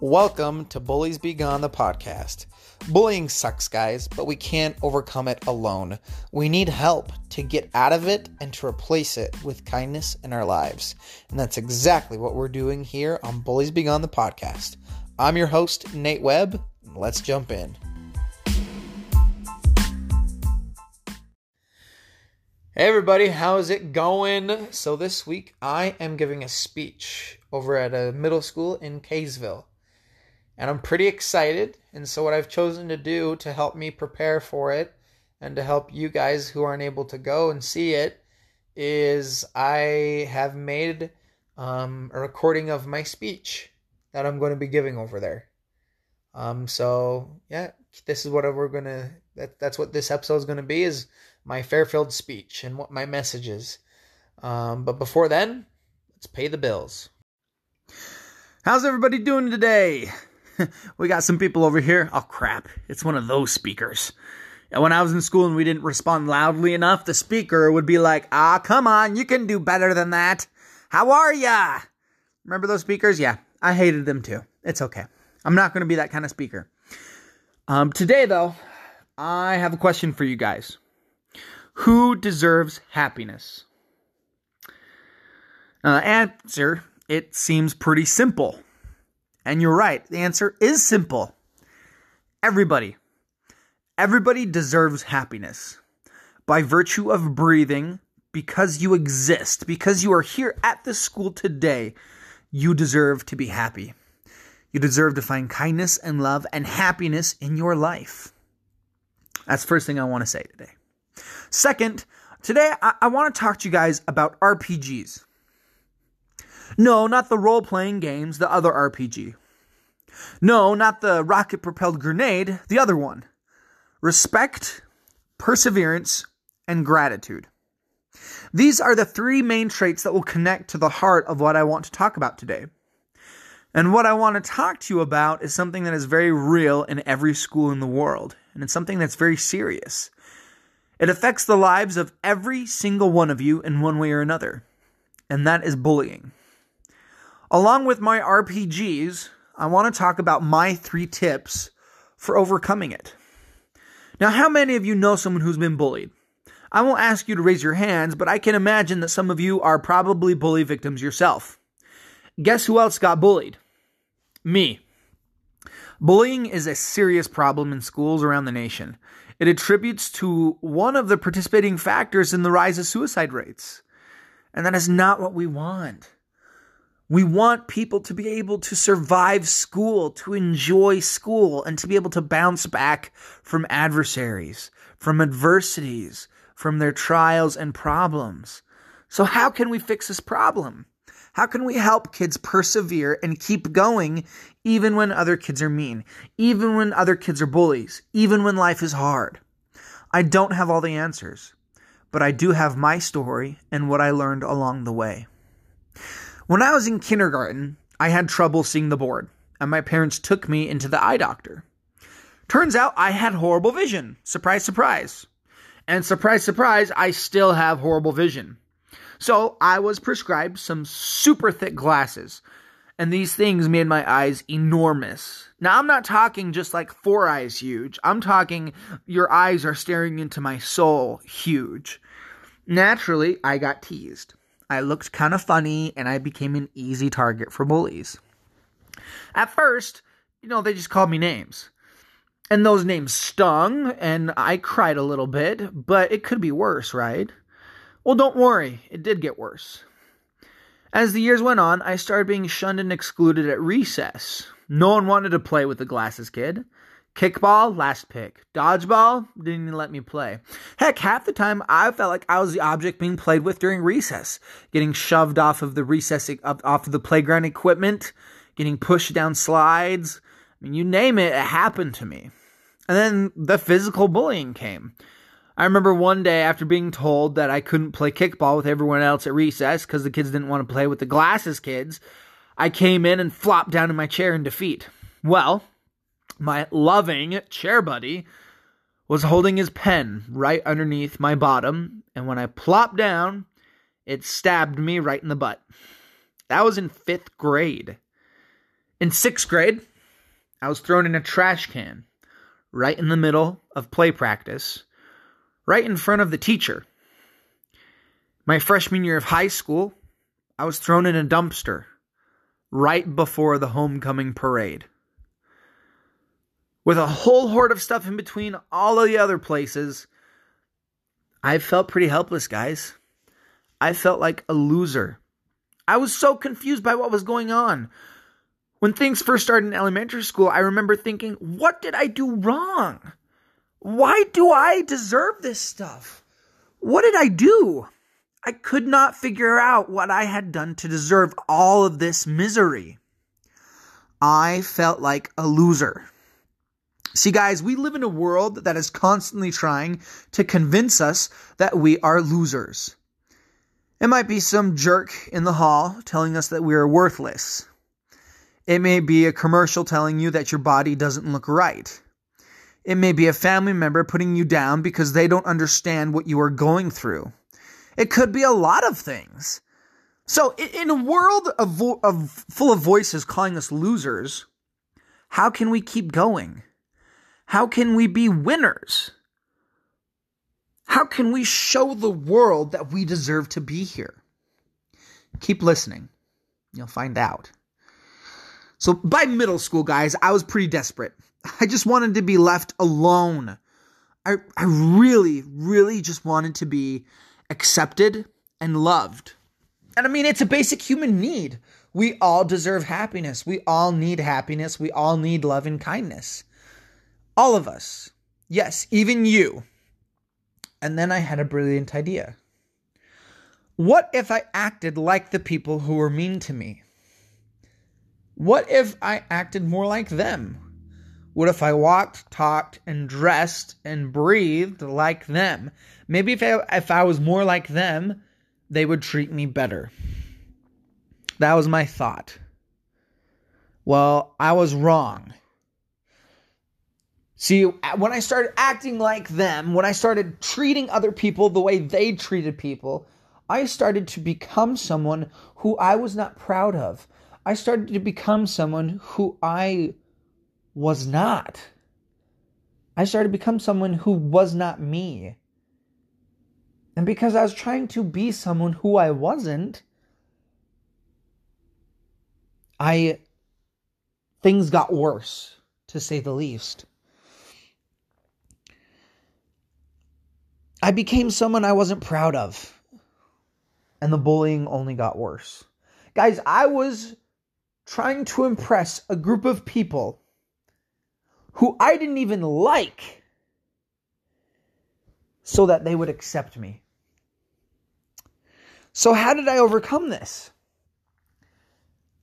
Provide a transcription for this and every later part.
Welcome to Bullies Be Gone, the podcast. Bullying sucks, guys, but we can't overcome it alone. We need help to get out of it and to replace it with kindness in our lives. And that's exactly what we're doing here on Bullies Be Gone, the podcast. I'm your host, Nate Webb. Let's jump in. Hey everybody, how's it going? So this week I am giving a speech over at a middle school in Kaysville and I'm pretty excited. And so, what I've chosen to do to help me prepare for it and to help you guys who aren't able to go and see it is I have made um, a recording of my speech that I'm going to be giving over there. Um, so yeah, this is what we're gonna. That that's what this episode is going to be is my Fairfield speech and what my message is. Um, but before then, let's pay the bills. How's everybody doing today? we got some people over here. Oh crap, it's one of those speakers. And when I was in school and we didn't respond loudly enough, the speaker would be like, ah, come on, you can do better than that. How are ya? Remember those speakers? Yeah, I hated them too. It's okay. I'm not going to be that kind of speaker. Um, today, though, I have a question for you guys. Who deserves happiness? Uh, answer, it seems pretty simple. And you're right, the answer is simple. Everybody. Everybody deserves happiness. By virtue of breathing, because you exist, because you are here at this school today, you deserve to be happy. You deserve to find kindness and love and happiness in your life. That's the first thing I want to say today. Second, today I, I want to talk to you guys about RPGs. No, not the role playing games, the other RPG. No, not the rocket propelled grenade, the other one. Respect, perseverance, and gratitude. These are the three main traits that will connect to the heart of what I want to talk about today. And what I want to talk to you about is something that is very real in every school in the world, and it's something that's very serious. It affects the lives of every single one of you in one way or another, and that is bullying. Along with my RPGs, I want to talk about my three tips for overcoming it. Now, how many of you know someone who's been bullied? I won't ask you to raise your hands, but I can imagine that some of you are probably bully victims yourself. Guess who else got bullied? Me. Bullying is a serious problem in schools around the nation. It attributes to one of the participating factors in the rise of suicide rates. And that is not what we want. We want people to be able to survive school, to enjoy school, and to be able to bounce back from adversaries, from adversities, from their trials and problems. So, how can we fix this problem? How can we help kids persevere and keep going even when other kids are mean, even when other kids are bullies, even when life is hard? I don't have all the answers, but I do have my story and what I learned along the way. When I was in kindergarten, I had trouble seeing the board, and my parents took me into the eye doctor. Turns out I had horrible vision. Surprise, surprise. And surprise, surprise, I still have horrible vision. So I was prescribed some super thick glasses, and these things made my eyes enormous. Now, I'm not talking just like four eyes huge, I'm talking your eyes are staring into my soul huge. Naturally, I got teased. I looked kind of funny and I became an easy target for bullies. At first, you know, they just called me names. And those names stung and I cried a little bit, but it could be worse, right? Well, don't worry, it did get worse. As the years went on, I started being shunned and excluded at recess. No one wanted to play with the glasses kid. Kickball, last pick. Dodgeball, didn't even let me play. Heck, half the time I felt like I was the object being played with during recess, getting shoved off of the recess, off of the playground equipment, getting pushed down slides. I mean, you name it, it happened to me. And then the physical bullying came. I remember one day after being told that I couldn't play kickball with everyone else at recess because the kids didn't want to play with the glasses kids, I came in and flopped down in my chair in defeat. Well, my loving chair buddy was holding his pen right underneath my bottom, and when I plopped down, it stabbed me right in the butt. That was in fifth grade. In sixth grade, I was thrown in a trash can right in the middle of play practice, right in front of the teacher. My freshman year of high school, I was thrown in a dumpster right before the homecoming parade. With a whole horde of stuff in between all of the other places, I felt pretty helpless, guys. I felt like a loser. I was so confused by what was going on. When things first started in elementary school, I remember thinking, what did I do wrong? Why do I deserve this stuff? What did I do? I could not figure out what I had done to deserve all of this misery. I felt like a loser. See, guys, we live in a world that is constantly trying to convince us that we are losers. It might be some jerk in the hall telling us that we are worthless. It may be a commercial telling you that your body doesn't look right. It may be a family member putting you down because they don't understand what you are going through. It could be a lot of things. So, in a world of, of full of voices calling us losers, how can we keep going? How can we be winners? How can we show the world that we deserve to be here? Keep listening. You'll find out. So by middle school, guys, I was pretty desperate. I just wanted to be left alone. I, I really, really just wanted to be accepted and loved. And I mean, it's a basic human need. We all deserve happiness. We all need happiness. We all need love and kindness. All of us. Yes, even you. And then I had a brilliant idea. What if I acted like the people who were mean to me? What if I acted more like them? What if I walked, talked, and dressed and breathed like them? Maybe if I, if I was more like them, they would treat me better. That was my thought. Well, I was wrong. See, when I started acting like them, when I started treating other people the way they treated people, I started to become someone who I was not proud of. I started to become someone who I was not. I started to become someone who was not me. And because I was trying to be someone who I wasn't, I things got worse, to say the least. I became someone I wasn't proud of. And the bullying only got worse. Guys, I was trying to impress a group of people who I didn't even like so that they would accept me. So, how did I overcome this?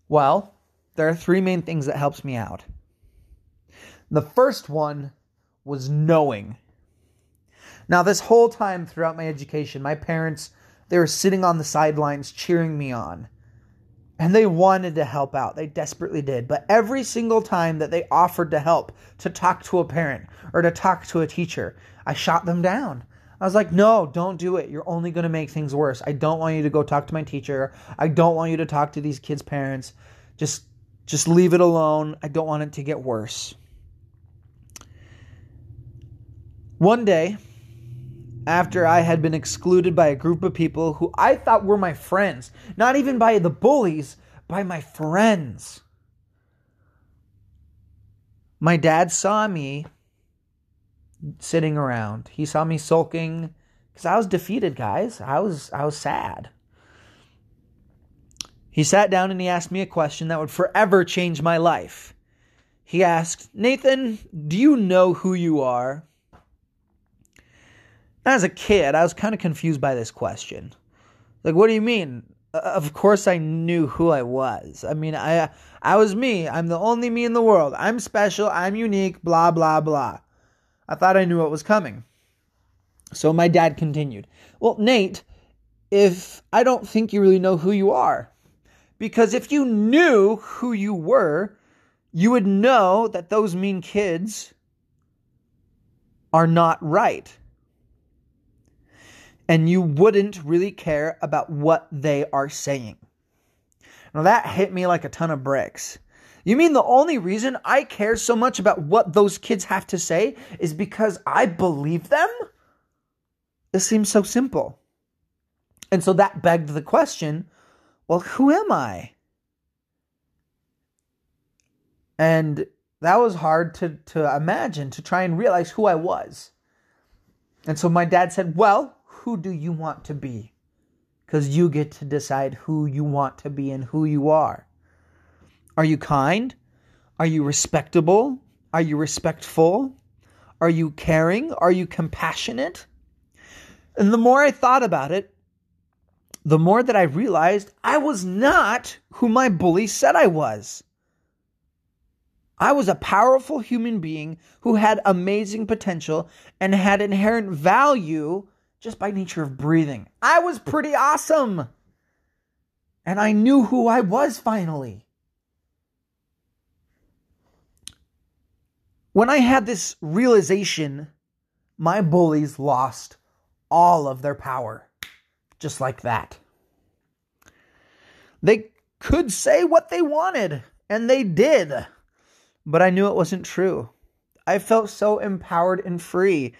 Well, there are three main things that helps me out. The first one was knowing. Now, this whole time throughout my education, my parents they were sitting on the sidelines cheering me on. And they wanted to help out. They desperately did. But every single time that they offered to help, to talk to a parent or to talk to a teacher, I shot them down. I was like, no, don't do it. You're only going to make things worse. I don't want you to go talk to my teacher. I don't want you to talk to these kids' parents. Just just leave it alone. I don't want it to get worse. One day, after I had been excluded by a group of people who I thought were my friends, not even by the bullies, by my friends. My dad saw me sitting around. He saw me sulking cuz I was defeated, guys. I was I was sad. He sat down and he asked me a question that would forever change my life. He asked, "Nathan, do you know who you are?" As a kid, I was kind of confused by this question. Like, what do you mean? Uh, of course, I knew who I was. I mean, I I was me. I'm the only me in the world. I'm special. I'm unique. Blah blah blah. I thought I knew what was coming. So my dad continued. Well, Nate, if I don't think you really know who you are, because if you knew who you were, you would know that those mean kids are not right and you wouldn't really care about what they are saying. Now that hit me like a ton of bricks. You mean the only reason I care so much about what those kids have to say is because I believe them? It seems so simple. And so that begged the question well, who am I? And that was hard to, to imagine, to try and realize who I was. And so my dad said, Well, who do you want to be? Because you get to decide who you want to be and who you are. Are you kind? Are you respectable? Are you respectful? Are you caring? Are you compassionate? And the more I thought about it, the more that I realized I was not who my bully said I was. I was a powerful human being who had amazing potential and had inherent value just by nature of breathing. I was pretty awesome. And I knew who I was finally. When I had this realization, my bullies lost all of their power. Just like that. They could say what they wanted, and they did but I knew it wasn't true. I felt so empowered and free.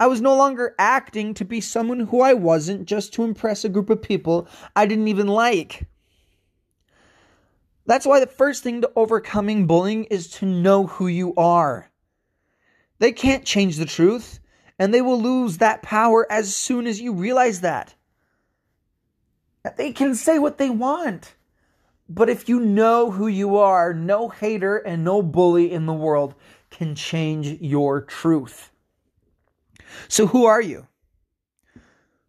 I was no longer acting to be someone who I wasn't just to impress a group of people I didn't even like. That's why the first thing to overcoming bullying is to know who you are. They can't change the truth, and they will lose that power as soon as you realize that. They can say what they want. But if you know who you are, no hater and no bully in the world can change your truth. So, who are you?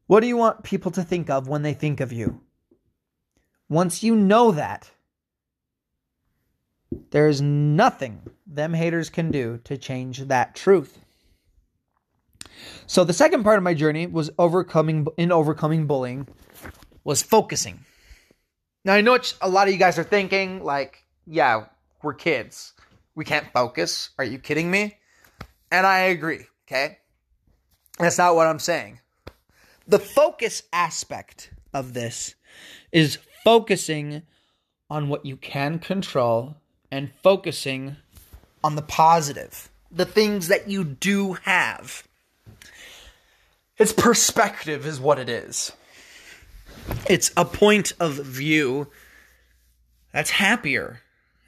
What do you want people to think of when they think of you? Once you know that, there is nothing them haters can do to change that truth. So the second part of my journey was overcoming in overcoming bullying was focusing. Now I know what a lot of you guys are thinking, like, yeah, we're kids. We can't focus. Are you kidding me? And I agree, okay? That's not what I'm saying. The focus aspect of this is focusing on what you can control and focusing on the positive, the things that you do have. It's perspective, is what it is. It's a point of view that's happier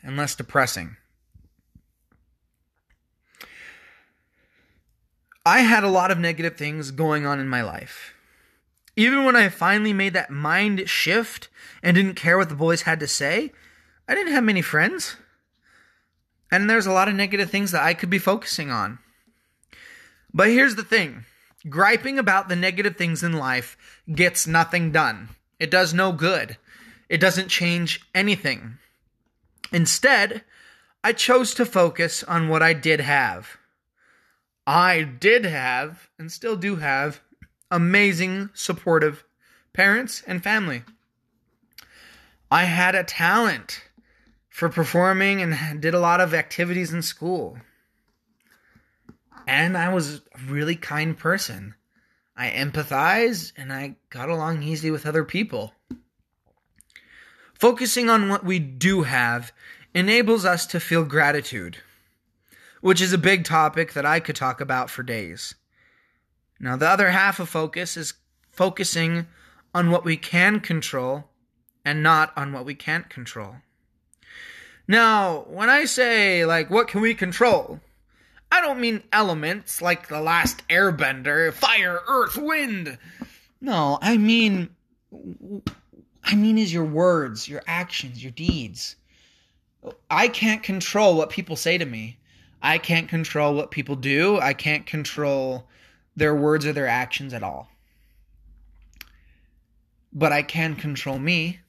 and less depressing. I had a lot of negative things going on in my life. Even when I finally made that mind shift and didn't care what the boys had to say, I didn't have many friends. And there's a lot of negative things that I could be focusing on. But here's the thing griping about the negative things in life gets nothing done. It does no good. It doesn't change anything. Instead, I chose to focus on what I did have. I did have, and still do have, amazing, supportive parents and family. I had a talent for performing and did a lot of activities in school. And I was a really kind person. I empathized and I got along easy with other people. Focusing on what we do have enables us to feel gratitude, which is a big topic that I could talk about for days. Now, the other half of focus is focusing on what we can control and not on what we can't control. Now, when I say, like, what can we control? I don't mean elements like the last airbender, fire, earth, wind. No, I mean I mean is your words, your actions, your deeds. I can't control what people say to me. I can't control what people do. I can't control their words or their actions at all. But I can control me.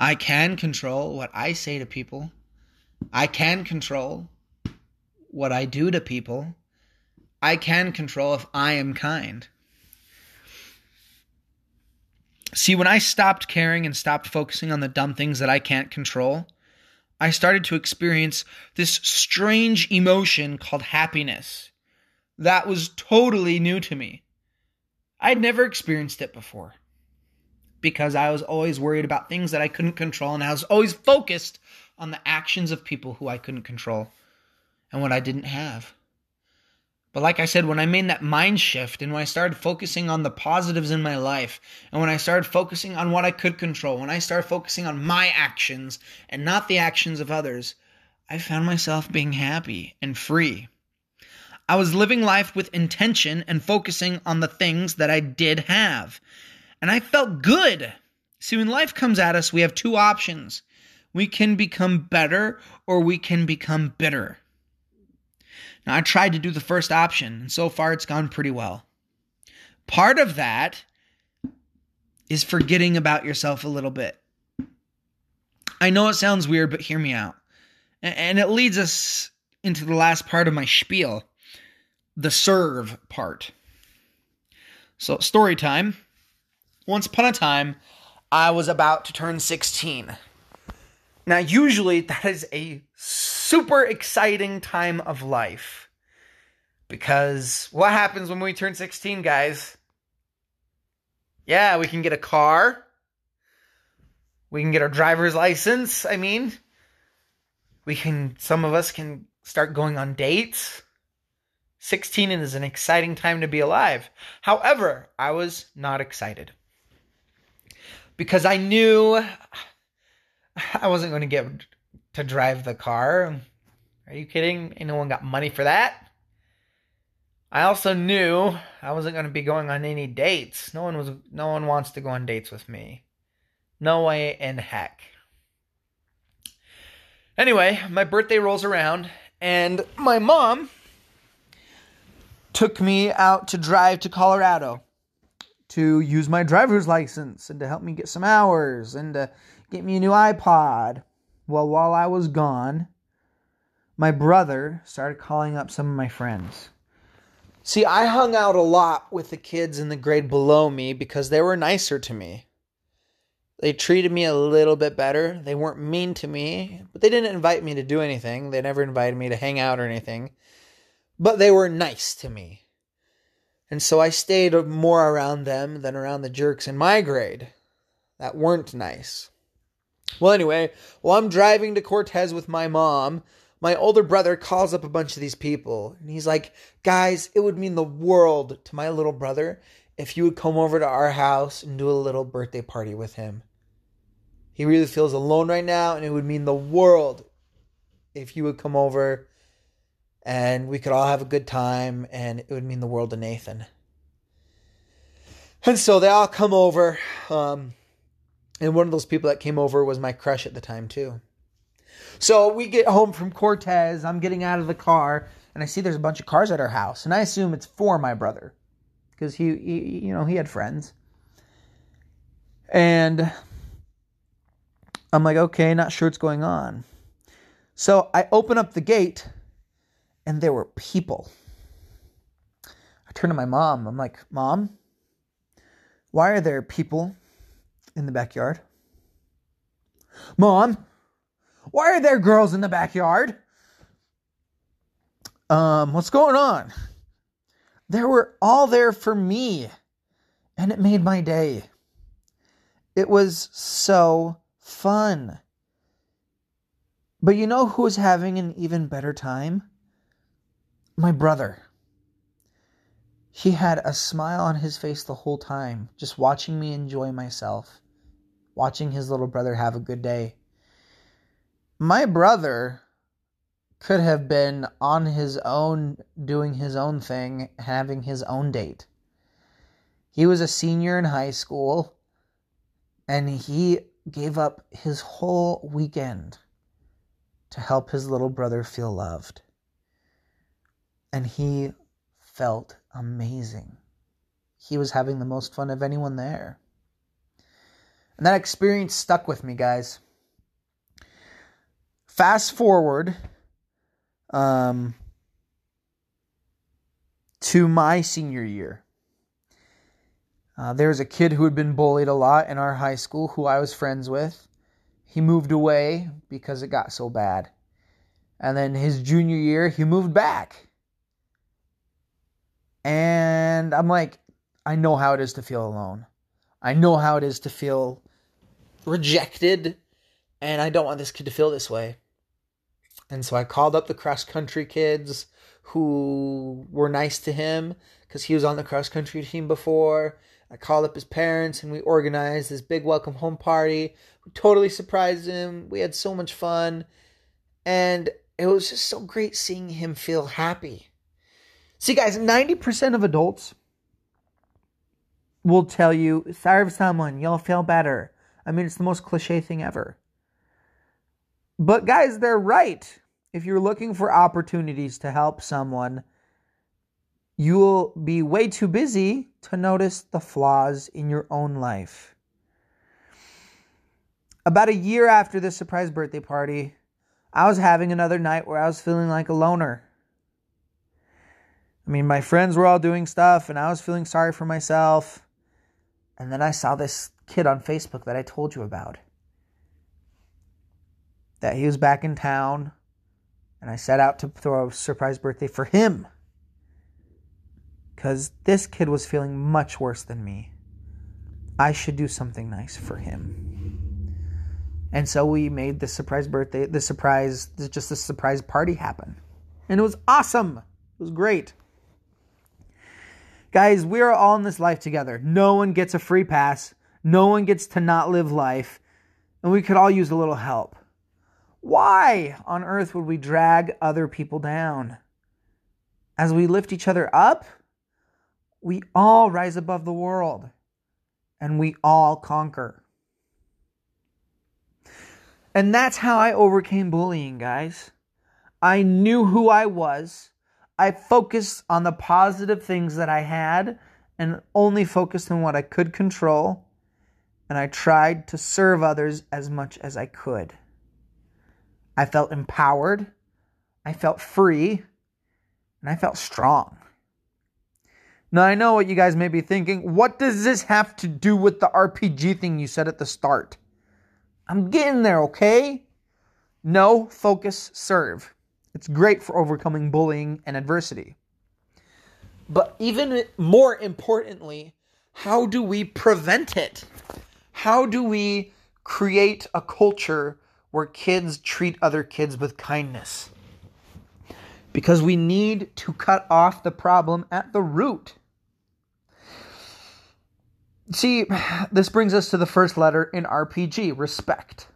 I can control what I say to people. I can control what I do to people, I can control if I am kind. See, when I stopped caring and stopped focusing on the dumb things that I can't control, I started to experience this strange emotion called happiness. That was totally new to me. I'd never experienced it before. because I was always worried about things that I couldn't control and I was always focused on the actions of people who I couldn't control and what I didn't have. But like I said, when I made that mind shift and when I started focusing on the positives in my life, and when I started focusing on what I could control, when I started focusing on my actions and not the actions of others, I found myself being happy and free. I was living life with intention and focusing on the things that I did have. And I felt good. See, when life comes at us, we have two options we can become better or we can become bitter. Now, I tried to do the first option, and so far it's gone pretty well. Part of that is forgetting about yourself a little bit. I know it sounds weird, but hear me out. And it leads us into the last part of my spiel the serve part. So, story time. Once upon a time, I was about to turn 16. Now, usually that is a super exciting time of life. Because what happens when we turn 16, guys? Yeah, we can get a car. We can get our driver's license. I mean, we can, some of us can start going on dates. 16 is an exciting time to be alive. However, I was not excited because I knew I wasn't going to get to drive the car. Are you kidding? Anyone got money for that. I also knew I wasn't going to be going on any dates. No one was no one wants to go on dates with me. No way in heck. Anyway, my birthday rolls around and my mom took me out to drive to Colorado to use my driver's license and to help me get some hours and to get me a new iPod. Well, while I was gone, my brother started calling up some of my friends. See, I hung out a lot with the kids in the grade below me because they were nicer to me. They treated me a little bit better. They weren't mean to me, but they didn't invite me to do anything. They never invited me to hang out or anything. But they were nice to me. And so I stayed more around them than around the jerks in my grade that weren't nice. Well, anyway, while I'm driving to Cortez with my mom, my older brother calls up a bunch of these people and he's like, Guys, it would mean the world to my little brother if you would come over to our house and do a little birthday party with him. He really feels alone right now, and it would mean the world if you would come over and we could all have a good time, and it would mean the world to Nathan. And so they all come over. Um, and one of those people that came over was my crush at the time, too. So we get home from Cortez. I'm getting out of the car, and I see there's a bunch of cars at our house, and I assume it's for my brother because he, he, you know, he had friends. And I'm like, okay, not sure what's going on. So I open up the gate, and there were people. I turn to my mom. I'm like, Mom, why are there people in the backyard? Mom, why are there girls in the backyard? Um, what's going on? They were all there for me, and it made my day. It was so fun. But you know who was having an even better time? My brother. He had a smile on his face the whole time, just watching me enjoy myself, watching his little brother have a good day. My brother could have been on his own, doing his own thing, having his own date. He was a senior in high school, and he gave up his whole weekend to help his little brother feel loved. And he felt amazing. He was having the most fun of anyone there. And that experience stuck with me, guys. Fast forward um, to my senior year. Uh, there was a kid who had been bullied a lot in our high school who I was friends with. He moved away because it got so bad. And then his junior year, he moved back. And I'm like, I know how it is to feel alone. I know how it is to feel rejected, and I don't want this kid to feel this way. And so I called up the cross country kids who were nice to him because he was on the cross country team before. I called up his parents and we organized this big welcome home party. We totally surprised him. We had so much fun. And it was just so great seeing him feel happy. See, guys, 90% of adults will tell you, serve someone, you'll feel better. I mean, it's the most cliche thing ever. But, guys, they're right. If you're looking for opportunities to help someone, you will be way too busy to notice the flaws in your own life. About a year after this surprise birthday party, I was having another night where I was feeling like a loner. I mean, my friends were all doing stuff, and I was feeling sorry for myself. And then I saw this kid on Facebook that I told you about. That he was back in town, and I set out to throw a surprise birthday for him. Because this kid was feeling much worse than me. I should do something nice for him. And so we made the surprise birthday, the surprise, just the surprise party happen. And it was awesome. It was great. Guys, we are all in this life together. No one gets a free pass. No one gets to not live life. And we could all use a little help. Why on earth would we drag other people down? As we lift each other up, we all rise above the world and we all conquer. And that's how I overcame bullying, guys. I knew who I was. I focused on the positive things that I had and only focused on what I could control. And I tried to serve others as much as I could. I felt empowered. I felt free. And I felt strong. Now, I know what you guys may be thinking. What does this have to do with the RPG thing you said at the start? I'm getting there, okay? Know, focus, serve. It's great for overcoming bullying and adversity. But even more importantly, how do we prevent it? How do we create a culture where kids treat other kids with kindness? Because we need to cut off the problem at the root. See, this brings us to the first letter in RPG respect.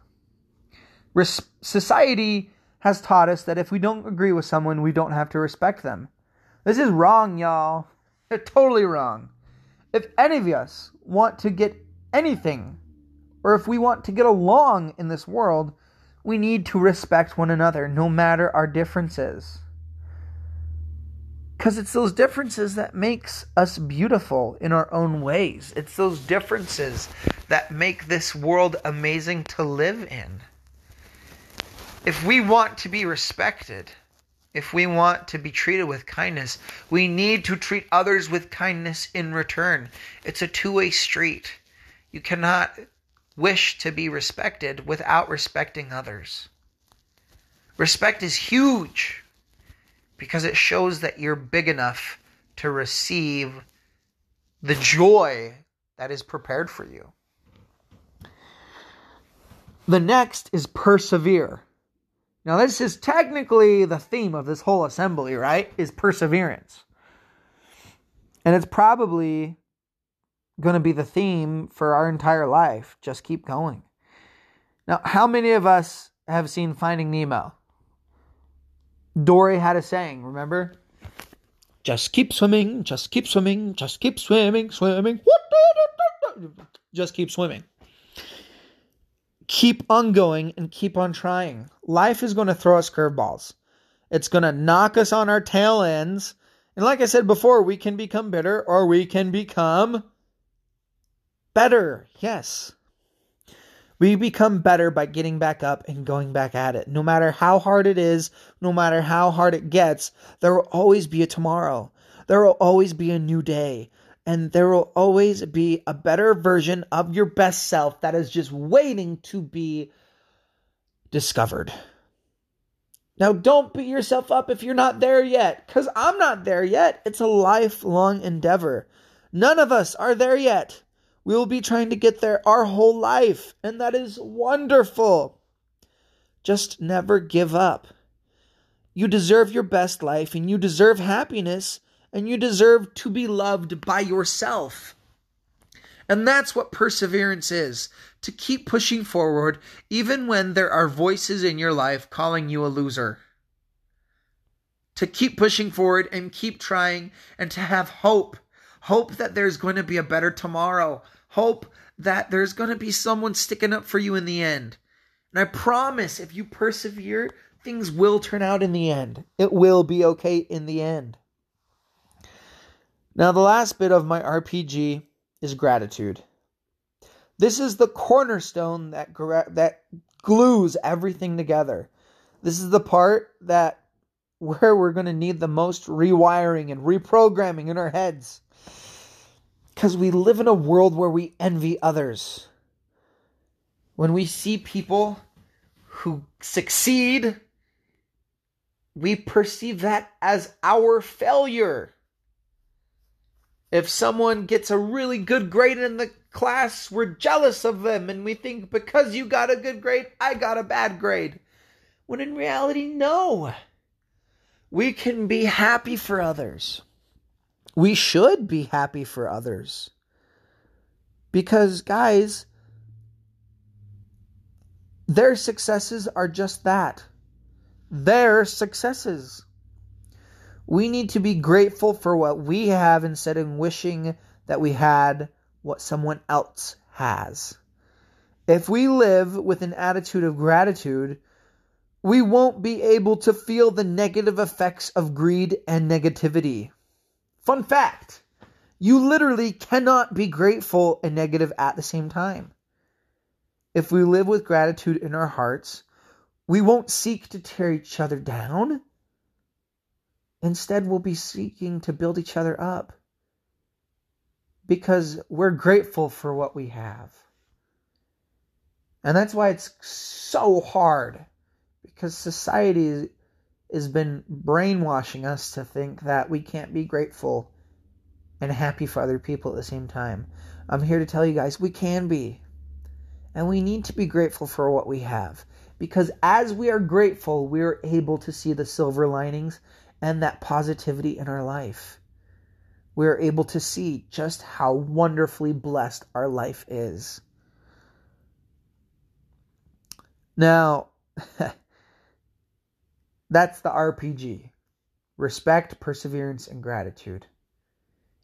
Res- society has taught us that if we don't agree with someone, we don't have to respect them. This is wrong, y'all. They're totally wrong. If any of us want to get anything, or if we want to get along in this world, we need to respect one another, no matter our differences. Because it's those differences that makes us beautiful in our own ways. It's those differences that make this world amazing to live in if we want to be respected, if we want to be treated with kindness, we need to treat others with kindness in return. It's a two way street. You cannot wish to be respected without respecting others. Respect is huge because it shows that you're big enough to receive the joy that is prepared for you. The next is persevere. Now, this is technically the theme of this whole assembly, right? Is perseverance. And it's probably going to be the theme for our entire life. Just keep going. Now, how many of us have seen Finding Nemo? Dory had a saying, remember? Just keep swimming, just keep swimming, just keep swimming, swimming. Just keep swimming keep on going and keep on trying. Life is going to throw us curveballs. It's going to knock us on our tail ends. And like I said before, we can become bitter or we can become better. Yes. We become better by getting back up and going back at it. No matter how hard it is, no matter how hard it gets, there will always be a tomorrow. There will always be a new day and there will always be a better version of your best self that is just waiting to be discovered. Now, don't beat yourself up if you're not there yet, because I'm not there yet. It's a lifelong endeavor. None of us are there yet. We will be trying to get there our whole life, and that is wonderful. Just never give up. You deserve your best life, and you deserve happiness, and you deserve to be loved by yourself. And that's what perseverance is to keep pushing forward, even when there are voices in your life calling you a loser. To keep pushing forward and keep trying, and to have hope hope that there's going to be a better tomorrow, hope that there's going to be someone sticking up for you in the end. And I promise if you persevere, things will turn out in the end. It will be okay in the end. Now, the last bit of my RPG is gratitude. This is the cornerstone that gra- that glues everything together. This is the part that where we're going to need the most rewiring and reprogramming in our heads. Because we live in a world where we envy others. When we see people who succeed, we perceive that as our failure. If someone gets a really good grade in the class, we're jealous of them and we think because you got a good grade, I got a bad grade. When in reality, no. We can be happy for others. We should be happy for others. Because, guys, their successes are just that. Their successes. We need to be grateful for what we have instead of wishing that we had what someone else has. If we live with an attitude of gratitude, we won't be able to feel the negative effects of greed and negativity. Fun fact you literally cannot be grateful and negative at the same time. If we live with gratitude in our hearts, we won't seek to tear each other down. Instead, we'll be seeking to build each other up because we're grateful for what we have. And that's why it's so hard because society has been brainwashing us to think that we can't be grateful and happy for other people at the same time. I'm here to tell you guys we can be. And we need to be grateful for what we have. Because as we are grateful, we are able to see the silver linings and that positivity in our life. We are able to see just how wonderfully blessed our life is. Now, that's the RPG respect, perseverance, and gratitude.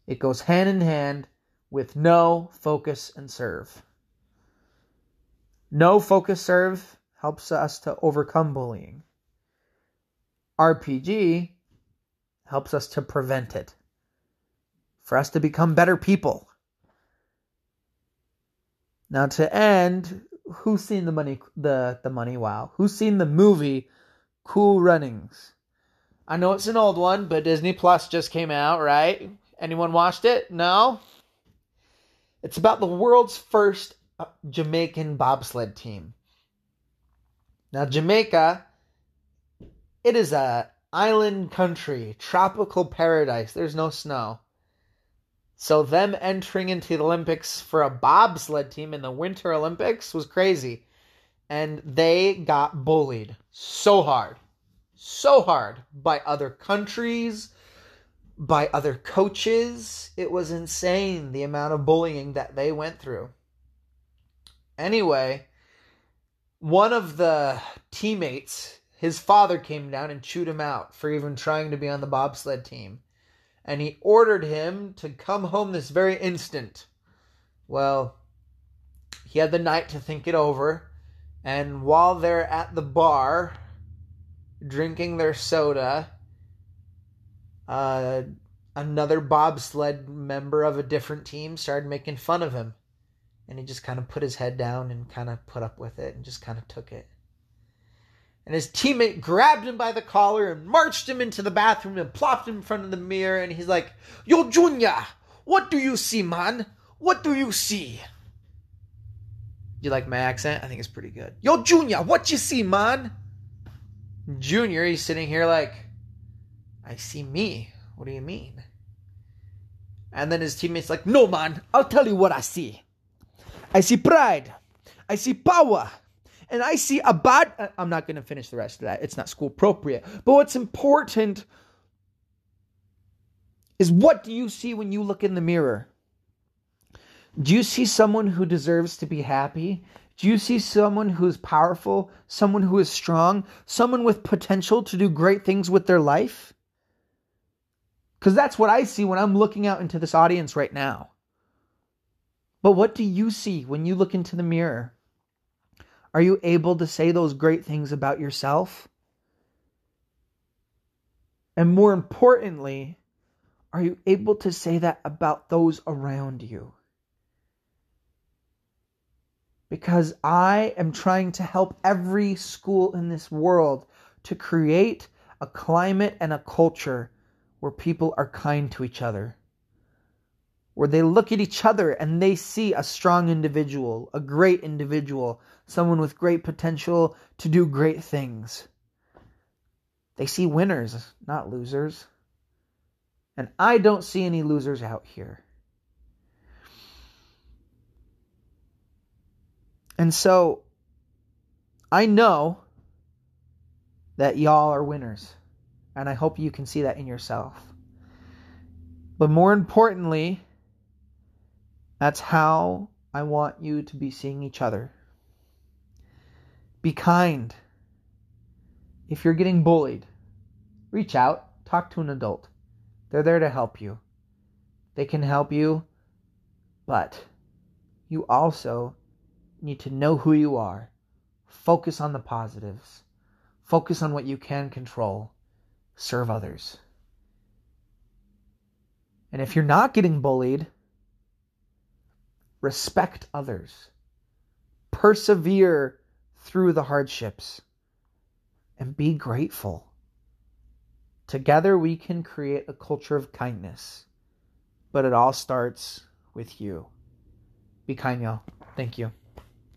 It goes hand in hand with know focus, and serve. Know focus, serve helps us to overcome bullying. RPG helps us to prevent it, for us to become better people. Now to end, who's seen the money the the money wow? Who's seen the movie Cool Runnings? I know it's an old one, but Disney Plus just came out, right? Anyone watched it? No? It's about the world's first uh, Jamaican bobsled team. Now Jamaica it is a island country, tropical paradise. There's no snow. So them entering into the Olympics for a bobsled team in the Winter Olympics was crazy. And they got bullied so hard. So hard by other countries, by other coaches. It was insane the amount of bullying that they went through. Anyway, one of the teammates his father came down and chewed him out for even trying to be on the bobsled team. And he ordered him to come home this very instant. Well, he had the night to think it over. And while they're at the bar drinking their soda, uh, another bobsled member of a different team started making fun of him. And he just kind of put his head down and kind of put up with it and just kind of took it and his teammate grabbed him by the collar and marched him into the bathroom and plopped him in front of the mirror and he's like, Yo, Junior, what do you see, man? What do you see? You like my accent? I think it's pretty good. Yo, Junior, what you see, man? Junior, he's sitting here like, I see me. What do you mean? And then his teammate's like, No, man, I'll tell you what I see. I see pride. I see power. And I see a bad. uh, I'm not going to finish the rest of that. It's not school appropriate. But what's important is what do you see when you look in the mirror? Do you see someone who deserves to be happy? Do you see someone who is powerful, someone who is strong, someone with potential to do great things with their life? Because that's what I see when I'm looking out into this audience right now. But what do you see when you look into the mirror? Are you able to say those great things about yourself? And more importantly, are you able to say that about those around you? Because I am trying to help every school in this world to create a climate and a culture where people are kind to each other. Where they look at each other and they see a strong individual, a great individual, someone with great potential to do great things. They see winners, not losers. And I don't see any losers out here. And so I know that y'all are winners. And I hope you can see that in yourself. But more importantly, that's how I want you to be seeing each other. Be kind. If you're getting bullied, reach out, talk to an adult. They're there to help you. They can help you, but you also need to know who you are. Focus on the positives. Focus on what you can control. Serve others. And if you're not getting bullied, respect others. Persevere through the hardships and be grateful. Together we can create a culture of kindness, but it all starts with you. Be kind, y'all. Thank you.